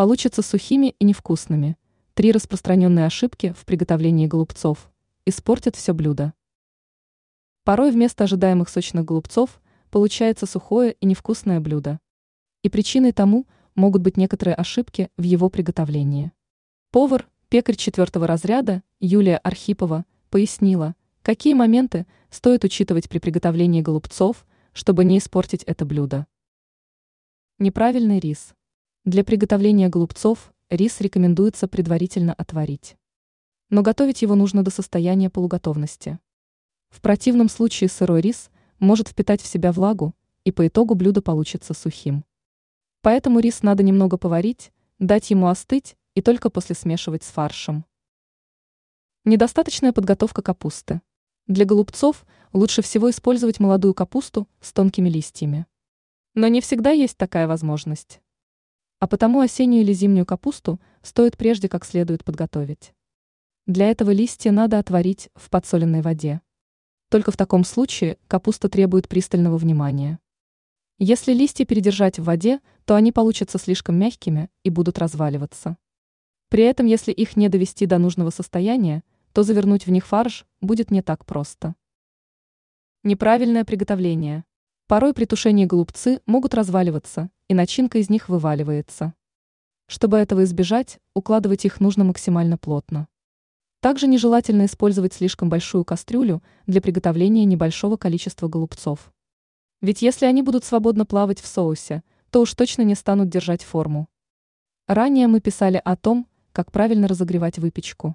получатся сухими и невкусными. Три распространенные ошибки в приготовлении голубцов испортят все блюдо. Порой вместо ожидаемых сочных голубцов получается сухое и невкусное блюдо. И причиной тому могут быть некоторые ошибки в его приготовлении. Повар, пекарь четвертого разряда Юлия Архипова пояснила, какие моменты стоит учитывать при приготовлении голубцов, чтобы не испортить это блюдо. Неправильный рис. Для приготовления голубцов рис рекомендуется предварительно отварить. Но готовить его нужно до состояния полуготовности. В противном случае сырой рис может впитать в себя влагу, и по итогу блюдо получится сухим. Поэтому рис надо немного поварить, дать ему остыть и только после смешивать с фаршем. Недостаточная подготовка капусты. Для голубцов лучше всего использовать молодую капусту с тонкими листьями. Но не всегда есть такая возможность. А потому осеннюю или зимнюю капусту стоит прежде как следует подготовить. Для этого листья надо отварить в подсоленной воде. Только в таком случае капуста требует пристального внимания. Если листья передержать в воде, то они получатся слишком мягкими и будут разваливаться. При этом, если их не довести до нужного состояния, то завернуть в них фарш будет не так просто. Неправильное приготовление. Порой при тушении голубцы могут разваливаться, и начинка из них вываливается. Чтобы этого избежать, укладывать их нужно максимально плотно. Также нежелательно использовать слишком большую кастрюлю для приготовления небольшого количества голубцов. Ведь если они будут свободно плавать в соусе, то уж точно не станут держать форму. Ранее мы писали о том, как правильно разогревать выпечку.